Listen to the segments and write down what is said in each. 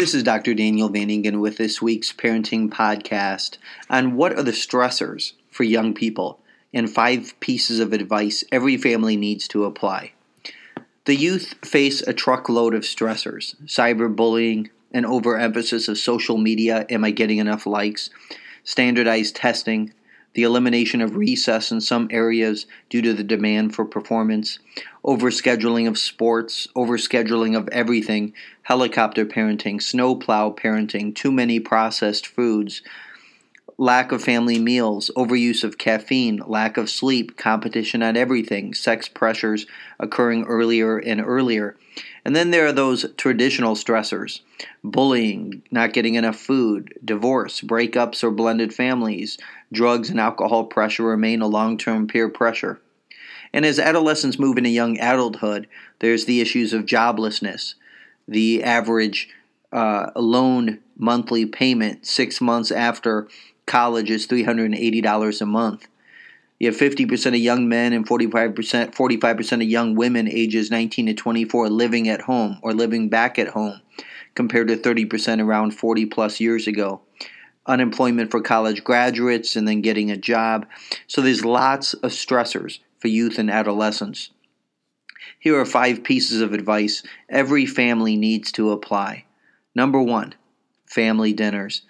This is Dr. Daniel Van Ingen with this week's parenting podcast on what are the stressors for young people and five pieces of advice every family needs to apply. The youth face a truckload of stressors cyberbullying, an overemphasis of social media am I getting enough likes, standardized testing, the elimination of recess in some areas due to the demand for performance, overscheduling of sports, overscheduling of everything, helicopter parenting, snowplow parenting, too many processed foods, lack of family meals, overuse of caffeine, lack of sleep, competition on everything, sex pressures occurring earlier and earlier. And then there are those traditional stressors bullying, not getting enough food, divorce, breakups or blended families, drugs and alcohol pressure remain a long term peer pressure. And as adolescents move into young adulthood, there's the issues of joblessness, the average uh, loan monthly payment six months after college is $380 a month. You have 50% of young men and 45% 45% of young women ages 19 to 24 living at home or living back at home compared to 30% around 40 plus years ago. Unemployment for college graduates and then getting a job. So there's lots of stressors for youth and adolescents. Here are five pieces of advice every family needs to apply. Number one, family dinners.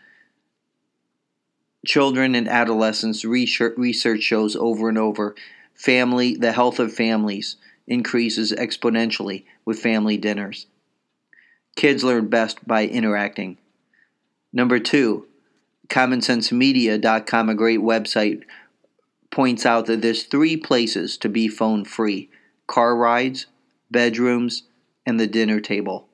Children and adolescents, research shows over and over, family, the health of families increases exponentially with family dinners. Kids learn best by interacting. Number two, commonsensemedia.com, a great website, points out that there's three places to be phone free car rides, bedrooms, and the dinner table.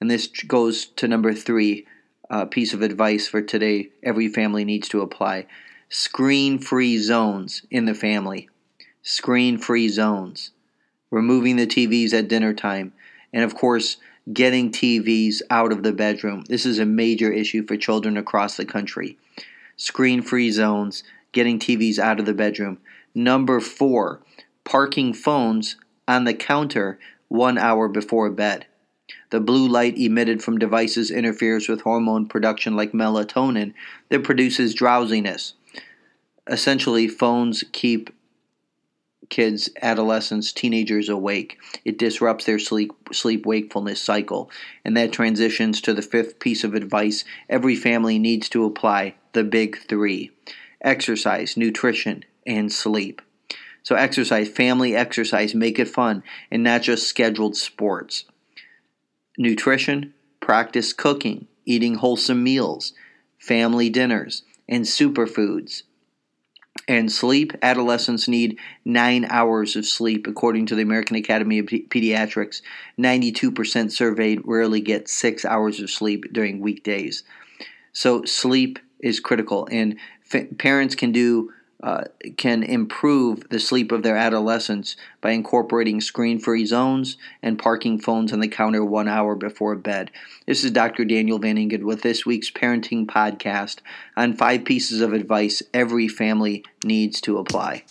And this goes to number three uh, piece of advice for today every family needs to apply screen free zones in the family. Screen free zones. Removing the TVs at dinner time. And of course, getting TVs out of the bedroom. This is a major issue for children across the country. Screen free zones, getting TVs out of the bedroom. Number four, parking phones on the counter one hour before bed. The blue light emitted from devices interferes with hormone production like melatonin that produces drowsiness. Essentially, phones keep kids, adolescents, teenagers awake. It disrupts their sleep sleep wakefulness cycle, and that transitions to the fifth piece of advice every family needs to apply, the big 3. Exercise, nutrition, and sleep. So exercise, family exercise, make it fun and not just scheduled sports nutrition, practice cooking, eating wholesome meals, family dinners, and superfoods. And sleep, adolescents need nine hours of sleep, according to the American Academy of Pediatrics. 92% surveyed rarely get six hours of sleep during weekdays. So, sleep is critical, and parents can do uh, can improve the sleep of their adolescents by incorporating screen free zones and parking phones on the counter one hour before bed. This is Dr. Daniel Van Ingen with this week's parenting podcast on five pieces of advice every family needs to apply.